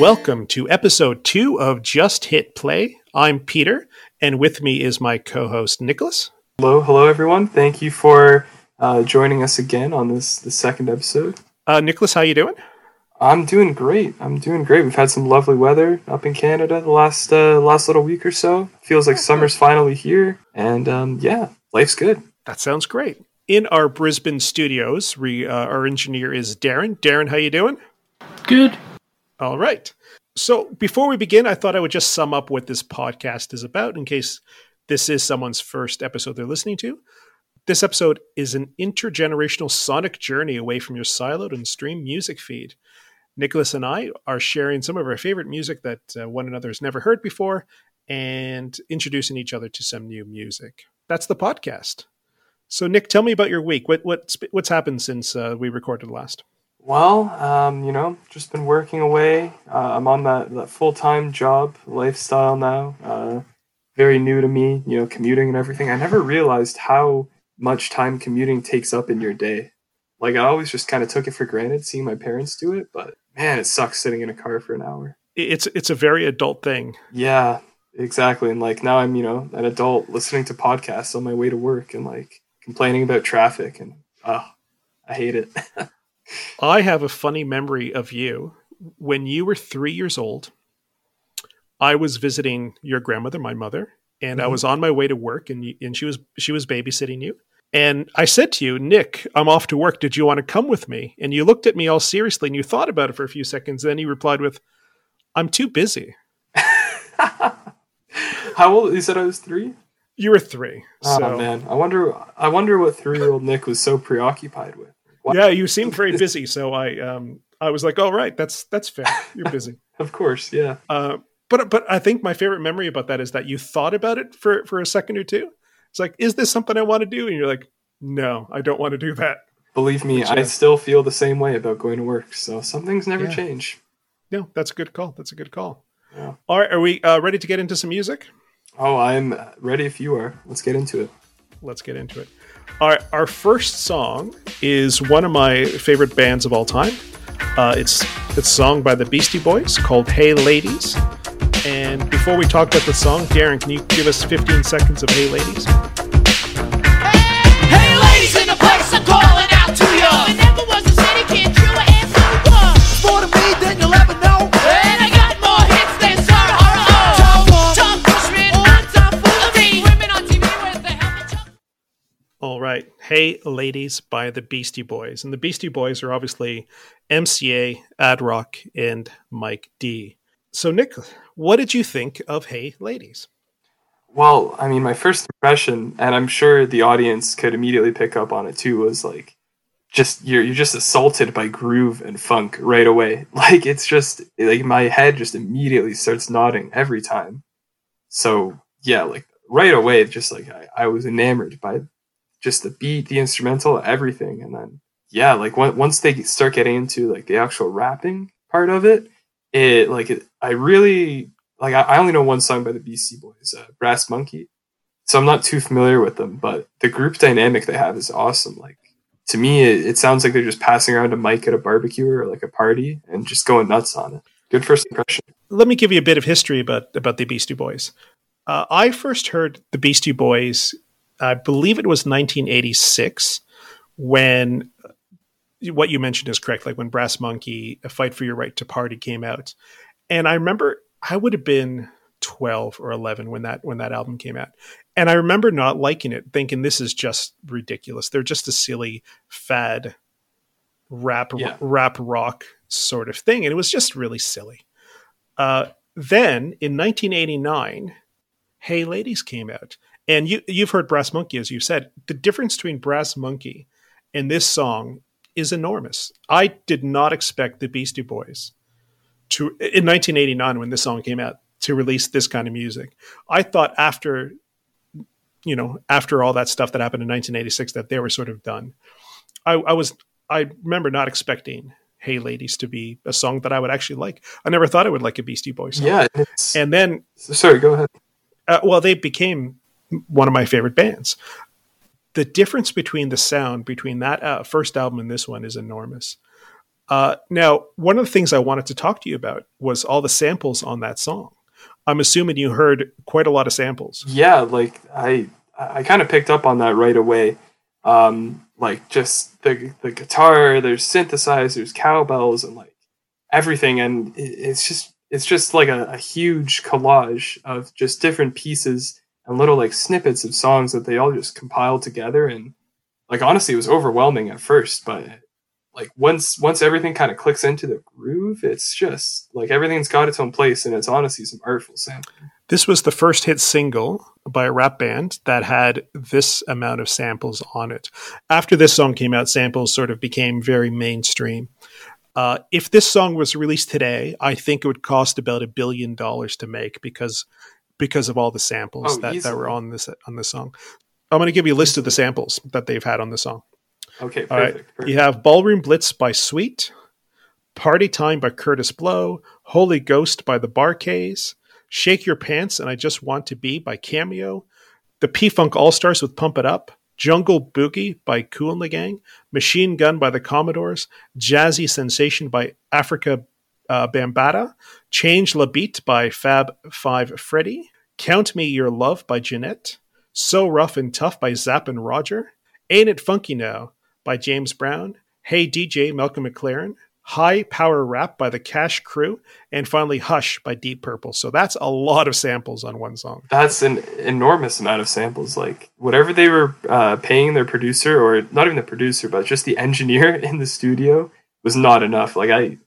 Welcome to episode two of Just Hit Play. I'm Peter, and with me is my co-host Nicholas. Hello, hello everyone. Thank you for uh, joining us again on this the second episode. Uh, Nicholas, how you doing? I'm doing great. I'm doing great. We've had some lovely weather up in Canada the last uh, last little week or so. Feels like summer's finally here, and um, yeah, life's good. That sounds great. In our Brisbane studios, we, uh, our engineer is Darryn. Darryn, how you doing? Good. All right. So before we begin, I thought I would just sum up what this podcast is about in case this is someone's first episode they're listening to. This episode is an intergenerational sonic journey away from your siloed and stream music feed. Nicholas and I are sharing some of our favorite music that uh, one another has never heard before and introducing each other to some new music. That's the podcast. So, Nick, tell me about your week. What, what's, what's happened since uh, we recorded last? Well, um, you know, just been working away. Uh, I'm on that, that full time job lifestyle now. Uh, very new to me, you know, commuting and everything. I never realized how much time commuting takes up in your day. Like, I always just kind of took it for granted seeing my parents do it, but man, it sucks sitting in a car for an hour. It's it's a very adult thing. Yeah, exactly. And like now I'm, you know, an adult listening to podcasts on my way to work and like complaining about traffic and oh, I hate it. I have a funny memory of you when you were three years old. I was visiting your grandmother, my mother, and mm-hmm. I was on my way to work, and and she was she was babysitting you. And I said to you, Nick, I'm off to work. Did you want to come with me? And you looked at me all seriously, and you thought about it for a few seconds. Then you replied with, "I'm too busy." How old? You said I was three. You were three. Oh so. man, I wonder. I wonder what three-year-old Nick was so preoccupied with. Yeah, you seemed very busy, so I um I was like, "All right, that's that's fair. You're busy." of course, yeah. Uh, but but I think my favorite memory about that is that you thought about it for for a second or two. It's like, is this something I want to do? And you're like, no, I don't want to do that. Believe me, Which, I still feel the same way about going to work. So some things never yeah. change. No, that's a good call. That's a good call. Yeah. All right, are we uh, ready to get into some music? Oh, I'm ready if you are. Let's get into it. Let's get into it. Right, our first song is one of my favorite bands of all time. Uh, it's it's a song by the Beastie Boys called "Hey Ladies." And before we talk about the song, Darryn, can you give us 15 seconds of "Hey Ladies"? All right. Hey Ladies by the Beastie Boys. And the Beastie Boys are obviously MCA, Ad Rock, and Mike D. So, Nick, what did you think of Hey Ladies? Well, I mean, my first impression, and I'm sure the audience could immediately pick up on it too, was like, just you're you're just assaulted by groove and funk right away. Like it's just like my head just immediately starts nodding every time. So yeah, like right away, just like I, I was enamored by just the beat, the instrumental, everything, and then yeah, like once they start getting into like the actual rapping part of it, it like it, I really like I, I, only know one song by the Beastie Boys, uh, Brass Monkey. So I'm not too familiar with them, but the group dynamic they have is awesome. Like to me, it, it sounds like they're just passing around a mic at a barbecue or like a party and just going nuts on it. Good first impression. Let me give you a bit of history about about the Beastie Boys. Uh, I first heard the Beastie Boys, I believe it was 1986, when what you mentioned is correct. Like when Brass Monkey, A Fight for Your Right to Party came out. And I remember I would have been 12 or 11 when that when that album came out. And I remember not liking it, thinking this is just ridiculous. They're just a silly fad rap yeah. rap rock sort of thing and it was just really silly. Uh, then in 1989, Hey Ladies came out. And you you've heard Brass Monkey as you said. The difference between Brass Monkey and this song is enormous. I did not expect the Beastie Boys to in 1989 when this song came out to release this kind of music. I thought after you know after all that stuff that happened in 1986 that they were sort of done. I, I was I remember not expecting "Hey Ladies" to be a song that I would actually like. I never thought I would like a Beastie Boys song. Yeah, and then sorry, go ahead. Uh, well, they became one of my favorite bands the difference between the sound between that uh, first album and this one is enormous. Uh, now, one of the things I wanted to talk to you about was all the samples on that song. I'm assuming you heard quite a lot of samples. Yeah, like I I kind of picked up on that right away. Um, like just the the guitar, there's synthesizers, cowbells, and like everything, and it's just it's just like a, a huge collage of just different pieces and little like snippets of songs that they all just compiled together and like honestly it was overwhelming at first but like once once everything kind of clicks into the groove it's just like everything's got its own place and it's honestly some artful sampling This was the first hit single by a rap band that had this amount of samples on it. After this song came out, samples sort of became very mainstream. Uh, if this song was released today, I think it would cost about a billion dollars to make because because of all the samples Oh, that, that were on this on this song. I'm going to give you a list of the samples that they've had on the song. okay All right. perfect, perfect. You have Ballroom Blitz by Sweet, Party Time by Kurtis Blow, Holy Ghost by the Bar Bar-Kays, Shake Your Pants and I Just Want to Be by Cameo, The P Funk All Stars with Pump It Up, Jungle Boogie by Kool and the Gang, Machine Gun by the Commodores, Jazzy Sensation by Afrika uh, Bambaataa, Change La Beat by Fab Five Freddy, Count Me Your Love by Jeanette, So Rough and Tough by Zapp and Roger, Ain't It Funky Now by James Brown, Hey DJ Malcolm McLaren, High Power Rap by the Crash Crew, and finally Hush by Deep Purple. So that's a lot of samples on one song. that's an enormous amount of samples like whatever they were uh, paying their producer or not even the producer but just the engineer in the studio was not enough like i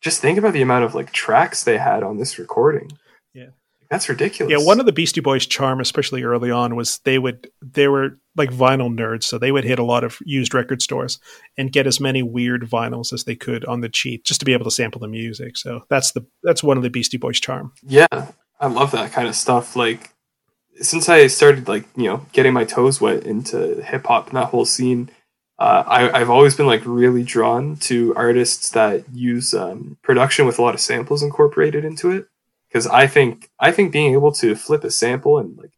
just think about the amount of like tracks they had on this recording Yeah. that's ridiculous Yeah, one of the Beastie Boys' charm, especially early on, was they would they were like vinyl nerds, so they would hit a lot of used record stores and get as many weird vinyls as they could on the cheap, just to be able to sample the music. So that's the that's one of the Beastie Boys' charm. Yeah, I love that kind of stuff. Like since I started like you know getting my toes wet into hip hop and that whole scene, uh, I, I've always been like really drawn to artists that use um, production with a lot of samples incorporated into it. Because I think I think being able to flip a sample and like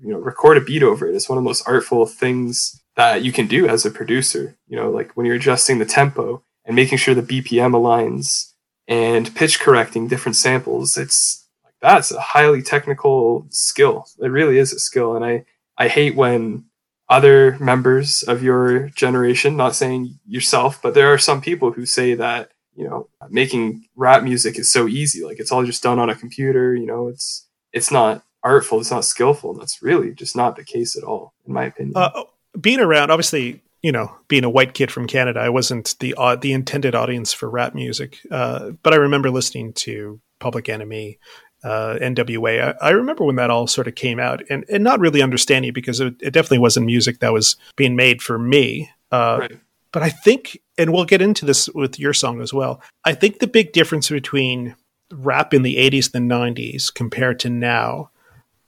you know record a beat over it is one of the most artful things that you can do as a producer. You know, like when you're adjusting the tempo and making sure the BPM aligns and pitch correcting different samples. It's like that's a highly technical skill. It really is a skill, and I I hate when other members of your generation, not saying yourself, but there are some people who say that you know making rap music is so easy, like it's all just done on a computer. You know, it's it's not artful, it's not skillful. And That's really just not the case at all, in my opinion. Uh, being around, obviously, you know, being a white kid from Canada, I wasn't the uh, the intended audience for rap music, uh, but I remember listening to Public Enemy. Uh, NWA. I, I remember when that all sort of came out, and, and not really understanding it because it, it definitely wasn't music that was being made for me. Uh, right. But I think, and we'll get into this with your song as well. I think the big difference between rap in the 80s and the 90s compared to now,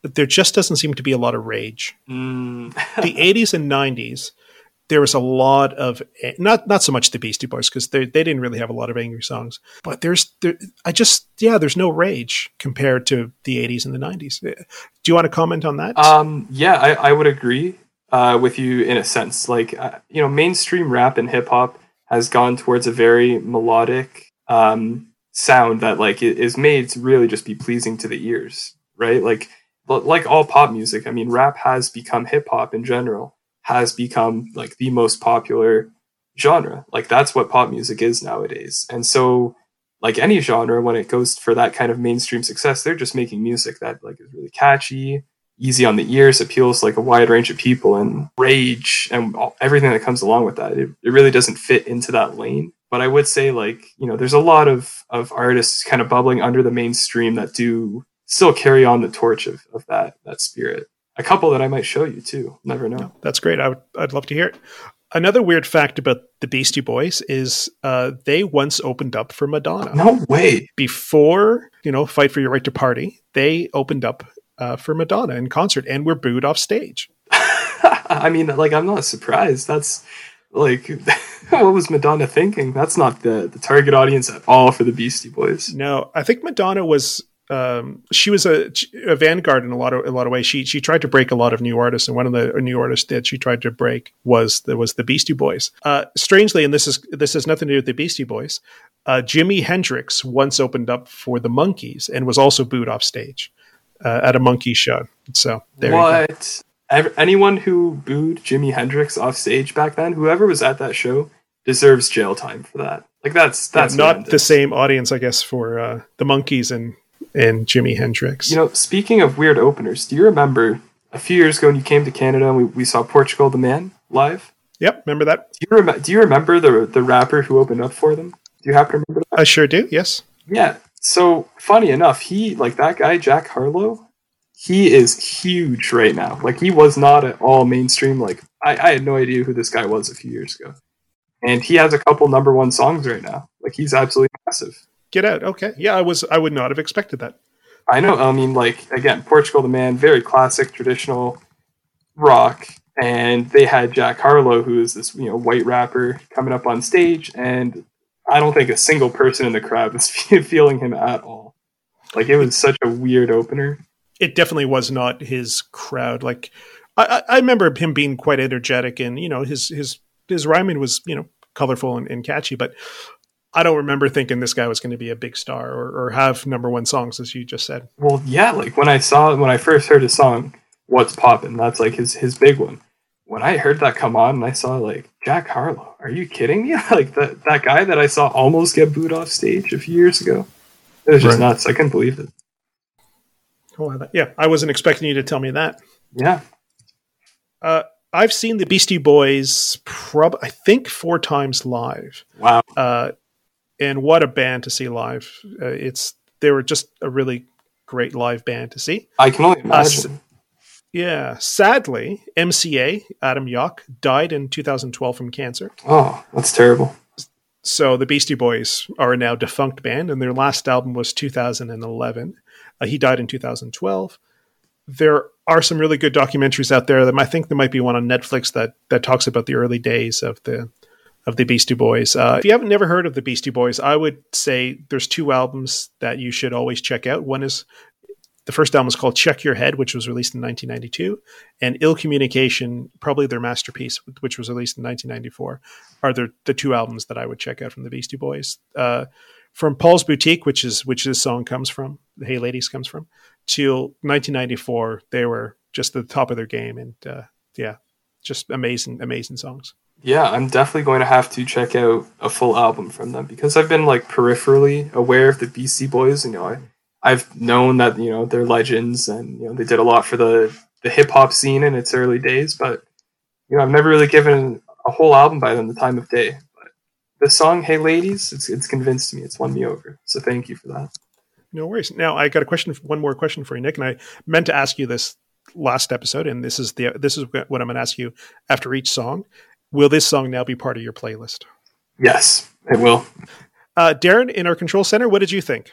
there just doesn't seem to be a lot of rage. Mm, The 80s and 90s, there was a lot of not not so much the Beastie Boys because they they didn't really have a lot of angry songs, but there's there, I just yeah there's no rage compared to the 80s and the 90s. Do you want to comment on that? Um, yeah, I, I would agree uh, with you in a sense. Like, uh, you know, mainstream rap and hip hop has gone towards a very melodic um, sound that like is made to really just be pleasing to the ears, right? Like, like all pop music, I mean, rap has become hip hop in general, has become like the most popular genre. Like, that's what pop music is nowadays. And so, like any genre, when it goes for that kind of mainstream success, they're just making music that like is really catchy, easy on the ears, appeals like a wide range of people, and rage and all, everything that comes along with that. It, it really doesn't fit into that lane. But I would say like you know, there's a lot of of artists kind of bubbling under the mainstream that do still carry on the torch of, of that that spirit. A couple that I might show you too. Never know. That's great. I would, I'd love to hear it. Another weird fact about the Beastie Boys is uh, they once opened up for Madonna. No way. Before, you know, Fight for Your Right to Party, they opened up uh, for Madonna in concert and were booed off stage. I mean, like, I'm not surprised. That's like, what was Madonna thinking? That's not the, the target audience at all for the Beastie Boys. No, I think Madonna was um, she was a, a vanguard in a lot of a lot of ways. She she tried to break a lot of new artists, and one of the new artists that she tried to break was the was the Beastie Boys. Uh, strangely, and this is this has nothing to do with the Beastie Boys. Uh, Jimi Hendrix once opened up for the Monkees and was also booed off stage uh, at a Monkey show. So there you go. what? Anyone who booed Jimi Hendrix off stage back then, whoever was at that show, deserves jail time for that. Like that's that's not the same audience, I guess, for uh, the Monkees and and Jimi Hendrix. You know, speaking of weird openers, do you remember a few years ago when you came to Canada and we, we saw Portugal the Man live? yep, remember that? Do you, rem- do you remember the the rapper who opened up for them? Do you happen to remember that? I sure do. Yes. Yeah. So funny enough, he like that guy Jack Harlow. He is huge right now. Like he was not at all mainstream. Like I, I had no idea who this guy was a few years ago, and he has a couple number one songs right now. Like he's absolutely massive. Get out. Okay. Yeah, I was. I would not have expected that. I know. I mean, like again, Portugal the Man, very classic, traditional rock, and they had Jack Harlow, who is this you know white rapper, coming up on stage, and I don't think a single person in the crowd was feeling him at all. Like it was such a weird opener. It definitely was not his crowd. Like I, I remember him being quite energetic, and you know his his his rhyming was you know colorful and, and catchy, but. I don't remember thinking this guy was going to be a big star or, or have number one songs, as you just said. Well, yeah, like when I saw when I first heard his song, "What's Poppin'," that's like his his big one. When I heard that come on, and I saw like Jack Harlow, are you kidding me? Like that that guy that I saw almost get booed off stage a few years ago. It was just Right. nuts. I couldn't believe it. Oh, yeah, I wasn't expecting you to tell me that. Yeah, Uh, I've seen the Beastie Boys, prob I think four times live. wow. uh, and what a band to see live! Uh, it's they were just a really great live band to see. I can only Us- imagine. Yeah, sadly, MCA Adam Yauch died in 2012 from cancer. Oh, that's terrible. So the Beastie Boys are a now defunct band, and their last album was 2011. Uh, he died in 2012. There are some really good documentaries out there. That I think there might be one on Netflix that that talks about the early days of the of the Beastie Boys. Uh, if you haven't never heard of the Beastie Boys, I would say there's two albums that you should always check out. One is the first album is called Check Your Head, which was released in 1992, and Ill Communication, probably their masterpiece, which was released in 1994, are the, the two albums that I would check out from the Beastie Boys. Uh, from Paul's Boutique, which is which this song comes from, Hey Ladies comes from, till 1994, they were just the top of their game, and uh, yeah, just amazing, amazing songs. Yeah, I'm definitely going to have to check out a full album from them because I've been like peripherally aware of the Beastie Boys. You know, I, I've known that you know they're legends and you know they did a lot for the the hip hop scene in its early days, but you know I've never really given a whole album by them the time of day. But the song "Hey Ladies," it's it's convinced me, it's won me over. So thank you for that. No worries. Now I got a question, one more question for you, Nick, and I meant to ask you this last episode, and this is the this is what I'm going to ask you after each song. Will this song now be part of your playlist? Yes, it will. Uh, Darryn, in our control center, what did you think?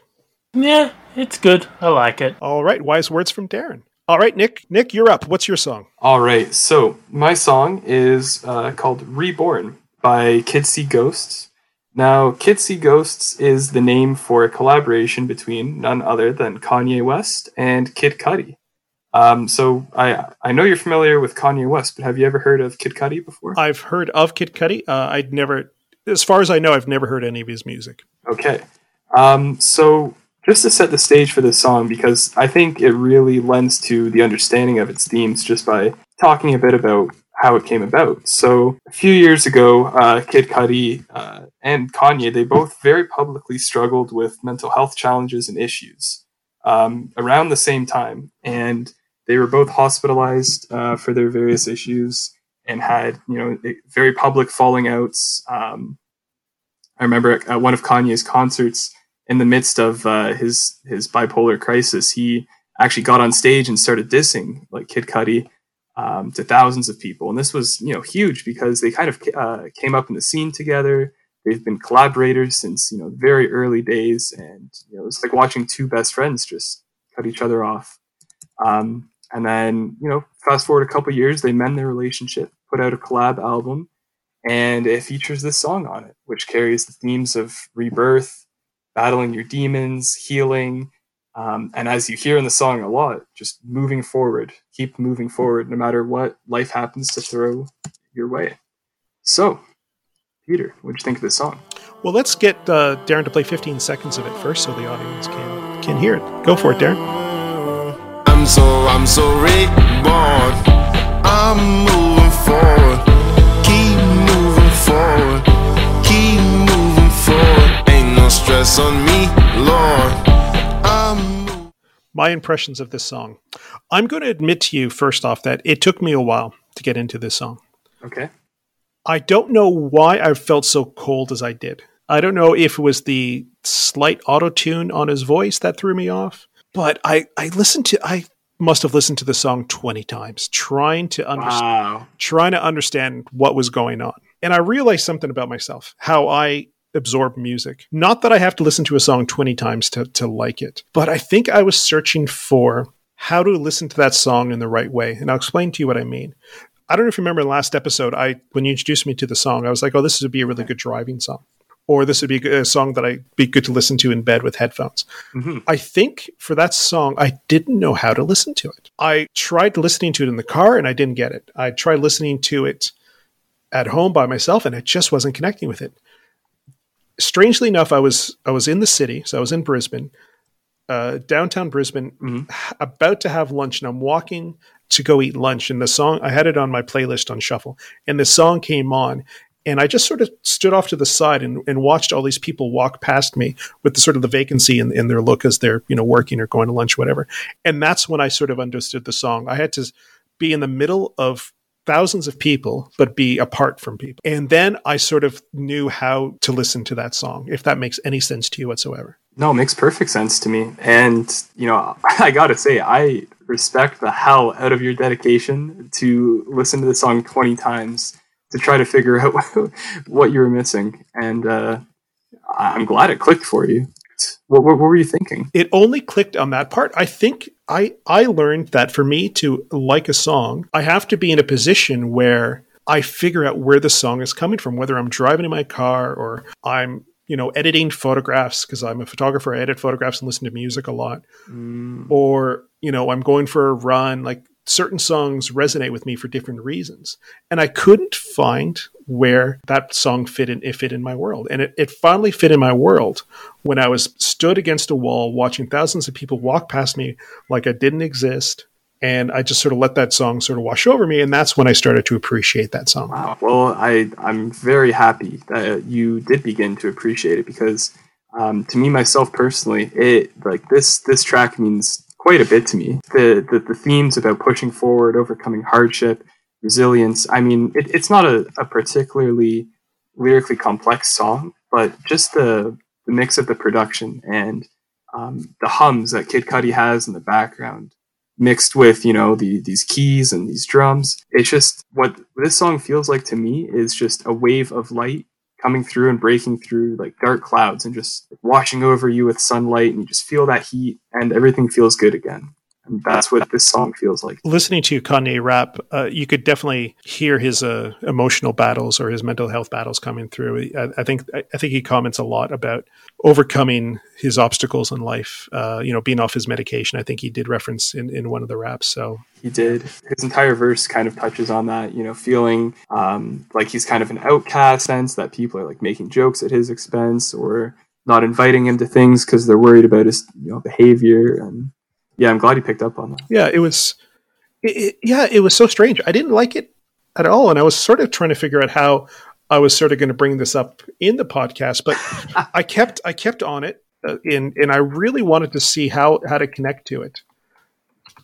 Yeah, it's good. I like it. All right, wise words from Darryn. All right, Nick, Nick, you're up. What's your song? All right, so my song is uh, called "Reborn" by Kids See Ghosts. Now, Kids See Ghosts is the name for a collaboration between none other than Kanye West and Kid Cudi. Um, so I I know you're familiar with Kanye West, but have you ever heard of Kid Cudi before? I've heard of Kid Cudi. Uh, I'd never, as far as I know, I've never heard any of his music. Okay. Um, so just to set the stage for this song, because I think it really lends to the understanding of its themes just by talking a bit about how it came about. So a few years ago, uh, Kid Cudi uh, and Kanye, they both very publicly struggled with mental health challenges and issues um, around the same time. And they were both hospitalized uh, for their various issues and had, you know, very public falling outs. Um, I remember at one of Kanye's concerts, in the midst of uh, his his bipolar crisis, he actually got on stage and started dissing like Kid Cudi um, to thousands of people, and this was you know huge because they kind of uh, came up in the scene together. They've been collaborators since you know very early days, and you know, it was like watching two best friends just cut each other off. Um, and then you know, fast forward a couple years, they mend their relationship, put out a collab album, and it features this song on it, which carries the themes of rebirth, battling your demons, healing, Um, and as you hear in the song a lot, just moving forward, keep moving forward, no matter what life happens to throw your way. So, Peter, what do you think of this song? Well, let's get uh, Darryn to play 15 seconds of it first, so the audience can can hear it. Go for it, Darryn. I'm so, I'm so reborn. I'm moving forward. Keep moving forward. Keep moving forward. Ain't no stress on me, Lord. I'm. My impressions of this song. I'm going to admit to you first off that it took me a while to get into this song. Okay. I don't know why I felt so cold as I did. I don't know if it was the slight auto tune on his voice that threw me off, but I, I listened to I must have listened to the song 20 times trying to understand Wow. trying to understand what was going on. And I realized something about myself, how I absorb music. Not that I have to listen to a song 20 times to, to like it, but I think I was searching for how to listen to that song in the right way. And I'll explain to you what I mean. I don't know if you remember the last episode, I when you introduced me to the song, I was like, oh, this would be a really good driving song. Or this would be a song that I'd be good to listen to in bed with headphones. Mhm. I think for that song, I didn't know how to listen to it. I tried listening to it in the car and I didn't get it. I tried listening to it at home by myself and it just wasn't connecting with it. Strangely enough, I was I was in the city, so I was in Brisbane, uh, downtown Brisbane, h- about to have lunch, and I'm walking to go eat lunch. And the song I had it on my playlist on shuffle, and the song came on, and I just sort of stood off to the side and, and watched all these people walk past me with the sort of the vacancy in, in their look as they're you know working or going to lunch, whatever. And that's when I sort of understood the song. I had to be in the middle of thousands of people, but be apart from people. And then I sort of knew how to listen to that song, if that makes any sense to you whatsoever. No, it makes perfect sense to me. And, you know, I gotta say, I respect the hell out of your dedication to listen to the song 20 times to try to figure out what you were missing. And uh, I'm glad it clicked for you. What, what, what were you thinking? It only clicked on that part. I think I I learned that for me to like a song, I have to be in a position where I figure out where the song is coming from, whether I'm driving in my car or I'm you know editing photographs because I'm a photographer. I edit photographs and listen to music a lot, or you know I'm going for a run. Like certain songs resonate with me for different reasons, and I couldn't find where that song fit in. It fit in my world, and it, it finally fit in my world when I was stood against a wall watching thousands of people walk past me like I didn't exist. And I just sort of let that song sort of wash over me. And that's when I started to appreciate that song. Wow. Well, I, I'm very happy that you did begin to appreciate it because um, to me, myself personally, it like this this track means quite a bit to me. The, the, the themes about pushing forward, overcoming hardship, resilience. I mean, it, it's not a, a particularly lyrically complex song, but just the, the mix of the production and um, the hums that Kid Cudi has in the background, mixed with you know the, these keys and these drums. It's just what this song feels like to me is just a wave of light coming through and breaking through like dark clouds and just washing over you with sunlight, and you just feel that heat, and everything feels good again. And that's what this song feels like. listening to Kanye rap, uh, you could definitely hear his uh, emotional battles or his mental health battles coming through. I, I think I, I think he comments a lot about overcoming his obstacles in life. Uh, you know, being off his medication. I think he did reference in, in one of the raps. So He did. His entire verse kind of touches on that, you know, feeling um, like he's kind of an outcast sense that people are like making jokes at his expense or not inviting him to things because they're worried about his you know behavior. And yeah, I'm glad he picked up on that. yeah, it was. It, it, yeah, it was so strange. I didn't like it at all, and I was sort of trying to figure out how I was sort of going to bring this up in the podcast, but I kept I kept on it, uh, and and I really wanted to see how how to connect to it,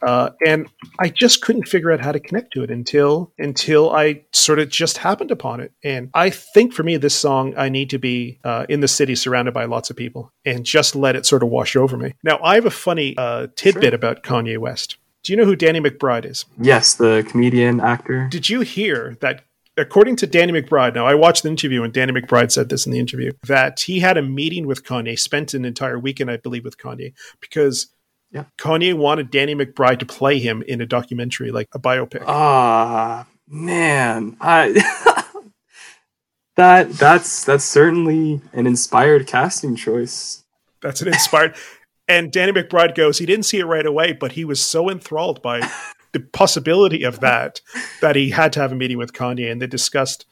uh, and I just couldn't figure out how to connect to it until until I sort of just happened upon it. And I think for me, this song I need to be uh, in the city, surrounded by lots of people, and just let it sort of wash over me. Now, I have a funny uh, tidbit Sure. about Kanye West. Do you know who Danny McBride is? Yes, the comedian actor. Did you hear that? According to Danny McBride, now I watched the interview and Danny McBride said this in the interview that he had a meeting with Kanye, spent an entire weekend, I believe, with Kanye because Yeah. Kanye wanted Danny McBride to play him in a documentary, like a biopic. Ah, man, I that that's that's certainly an inspired casting choice. That's an inspired. And Danny McBride goes, he didn't see it right away, but he was so enthralled by the possibility of that that he had to have a meeting with Kanye, and they discussed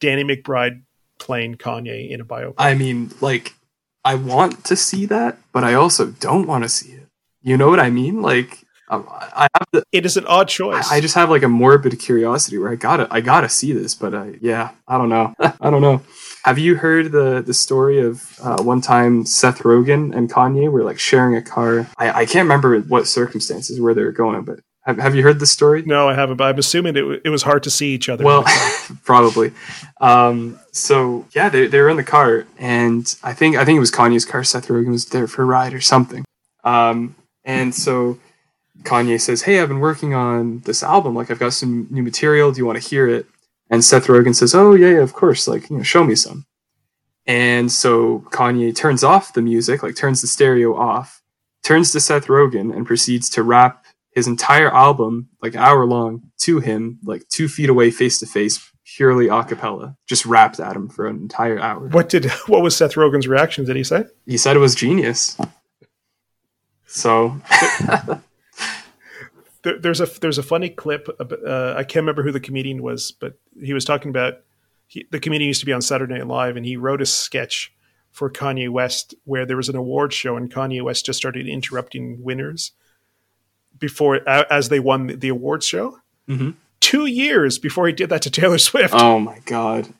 Danny McBride playing Kanye in a biopic. I mean, like, I want to see that, but I also don't want to see it. You know what I mean? Like, um, I have the, it is an odd choice. I I just have like a morbid curiosity where I gotta, I gotta see this, but I, yeah, I don't know, I don't know. Have you heard the the story of uh, one time Seth Rogen and Kanye were like sharing a car? I, I can't remember what circumstances where they were going, but have, have you heard the story? no, I haven't, but I'm assuming it, it was hard to see each other. Well, probably. Um, so yeah, they they were in the car, and I think I think it was Kanye's car. Seth Rogen was there for a ride or something. Um, and so Kanye says, "Hey, I've been working on this album. Like, I've got some new material. Do you want to hear it?" And Seth Rogen says, "Oh yeah, yeah, of course. Like, you know, show me some." And so Kanye turns off the music, like turns the stereo off, turns to Seth Rogen, and proceeds to rap his entire album, like hour long, to him, like two feet away, face to face, purely a cappella. Just rapped at him for an entire hour. what did what was Seth Rogen's reaction? Did he say? He said it was genius. So there, there's a there's a funny clip. Uh, I can't remember who the comedian was, but he was talking about he, the comedian used to be on Saturday Night Live, and he wrote a sketch for Kanye West where there was an award show, and Kanye West just started interrupting winners before as they won the, award show. Mhm. Two years before he did that to Taylor Swift. Oh my god.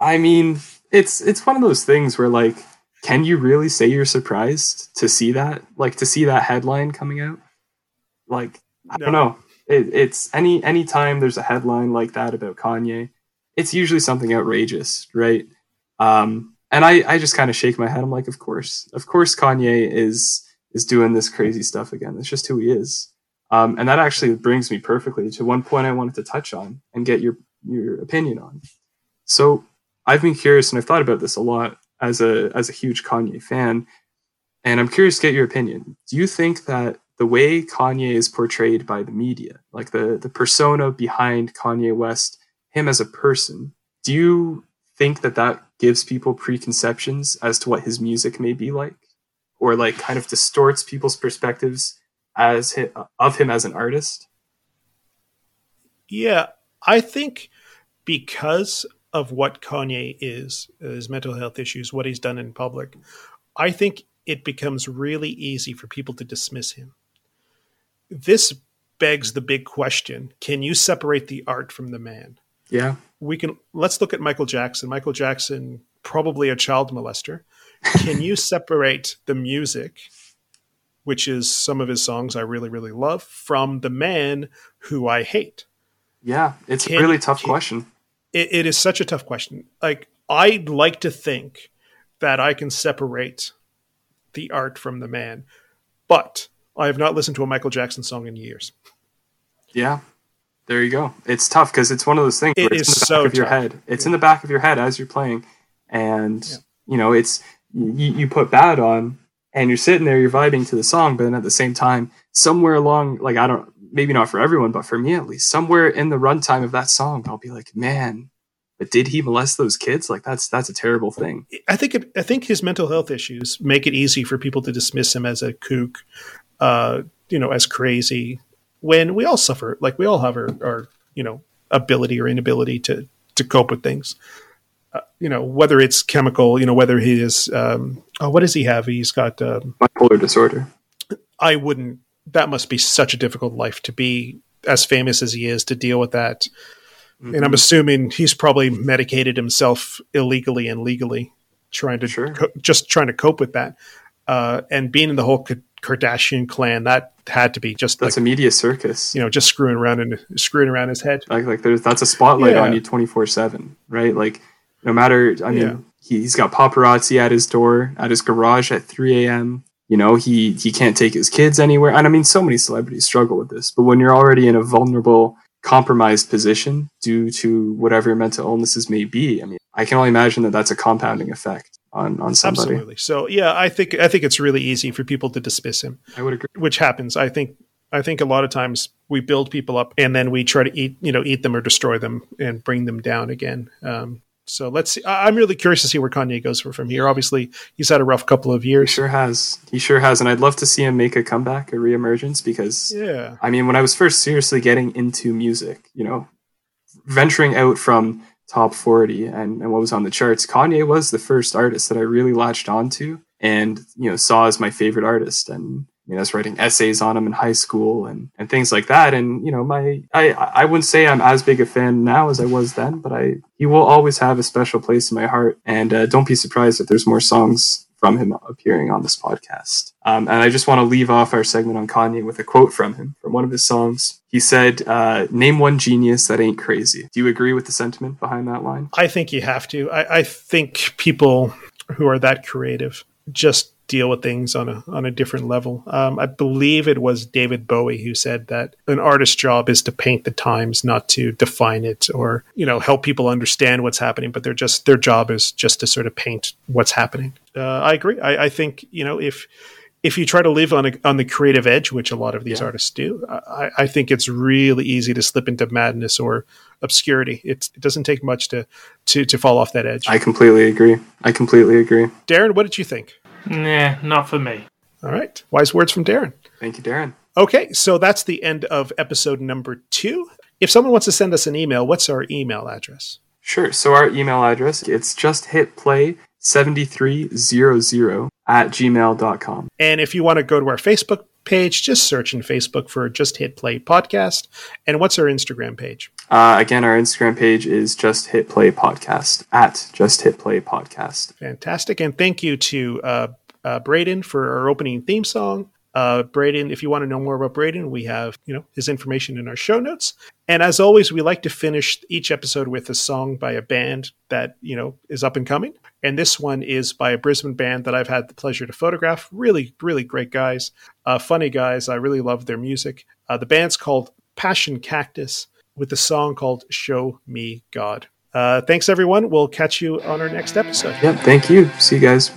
I mean, it's it's one of those things where like can you really say you're surprised to see that? Like to see that headline coming out? Like I don't know. It, it's any any time there's a headline like that about Kanye, it's usually something outrageous, right? Um and I I just kind of shake my head. I'm like, of course. Of course Kanye is is doing this crazy stuff again. That's just who he is. Um, and that actually brings me perfectly to one point I wanted to touch on and get your your opinion on. So I've been curious and I've thought about this a lot as a as a huge Kanye fan, and I'm curious to get your opinion. Do you think that the way Kanye is portrayed by the media, like the the persona behind Kanye West, him as a person, do you think that that gives people preconceptions as to what his music may be like, or like kind of distorts people's perspectives as of him as an artist? Yeah, I think because of what Kanye is, his mental health issues, what he's done in public, I think it becomes really easy for people to dismiss him. This begs the big question can you separate the art from the man? Yeah, We can let's look at Michael Jackson. Michael Jackson, probably a child molester. Can you separate the music, which is some of his songs I really, really love, from the man who I hate? yeah, it's Can- a really tough can- question. It, it is such a tough question. Like I'd like to think that I can separate the art from the man, but I have not listened to a Michael Jackson song in years. Yeah. There you go. It's tough because it's one of those things It it's is in the back so of your tough. head. It's in the back of your head as you're playing. And, you know, it's, you, you put bad on and you're sitting there, you're vibing to the song, but then at the same time, somewhere along, like, I don't, maybe not for everyone, but for me at least, somewhere in the runtime of that song, I'll be like, man, but did he molest those kids? Like, that's, that's a terrible thing. I think it, I think his mental health issues make it easy for people to dismiss him as a kook, uh, you know, as crazy. When we all suffer, like we all have our, our you know ability or inability to to cope with things. Uh, you know, whether it's chemical, you know, whether he is, um, oh, what does he have? He's got um, Bipolar disorder. I wouldn't. That must be such a difficult life to be as famous as he is to deal with that. And Mm-hmm. I'm assuming he's probably medicated himself illegally and legally, trying to Sure. co- just trying to cope with that. Uh, and being in the whole Kardashian clan, that had to be just That's like a media circus. you know just screwing around and screwing around his head. like like there's that's a spotlight Yeah. on you 24 7 right like no matter i mean Yeah. he, he's got paparazzi at his door at his garage at 3 a.m you know he he can't take his kids anywhere and i mean so many celebrities struggle with this but when you're already in a vulnerable compromised position due to whatever your mental illnesses may be i mean i can only imagine that that's a compounding effect on on somebody Absolutely. So yeah, I think I think it's really easy for people to dismiss him. i would agree which happens. I think I think a lot of times we build people up and then we try to eat you know eat them or destroy them and bring them down again. Um, So let's see. I'm really curious to see where Kanye goes from here. Obviously, he's had a rough couple of years. He sure has. He sure has, and I'd love to see him make a comeback, a reemergence, because Yeah. I mean, when I was first seriously getting into music, you know, venturing out from top 40 and, and what was on the charts, Kanye was the first artist that I really latched onto and, you know, saw as my favorite artist. And, know, I was writing essays on him in high school and, and things like that. And, you know, my, I, I wouldn't say I'm as big a fan now as I was then, but I, he will always have a special place in my heart. And uh, don't be surprised if there's more songs from him appearing on this podcast. Um, and I just want to leave off our segment on Kanye with a quote from him from one of his songs. He said, uh, Name one genius that ain't crazy. Do you agree with the sentiment behind that line? I think you have to. I, I think people who are that creative just deal with things on a on a different level. Um, I believe it was David Bowie who said that an artist's job is to paint the times, not to define it or you know help people understand what's happening. But they're just their job is just to sort of paint what's happening. Uh, I agree. I, I think you know if if you try to live on a, on the creative edge, which a lot of these Yeah. artists do, I, I think it's really easy to slip into madness or obscurity. It's, it doesn't take much to, to to fall off that edge. I completely agree. I completely agree. Darryn, what did you think? Nah, not for me. All right, wise words from Darryn. Thank you, Darryn. Okay, so that's the end of episode number two. If someone wants to send us an email, what's our email address? Sure. So our email address, it's just hit play 7300 at gmail.com. And if you want to go to our Facebook page, just search in Facebook for Just Hit Play Podcast. And what's our Instagram page? Uh, again, our Instagram page is just hit play podcast at just hit play podcast. Fantastic. And thank you to uh, uh, Braden for our opening theme song. Uh, Braden, if you want to know more about Braden, we have you know his information in our show notes. And as always, we like to finish each episode with a song by a band that you know is up and coming. And this one is by a Brisbane band that I've had the pleasure to photograph. Really, really great guys, uh, funny guys. I really love their music. Uh, the band's called Passion Cactus with the song called "Show Me God." Uh, thanks, everyone. We'll catch you on our next episode. Yep. Thank you. See you guys.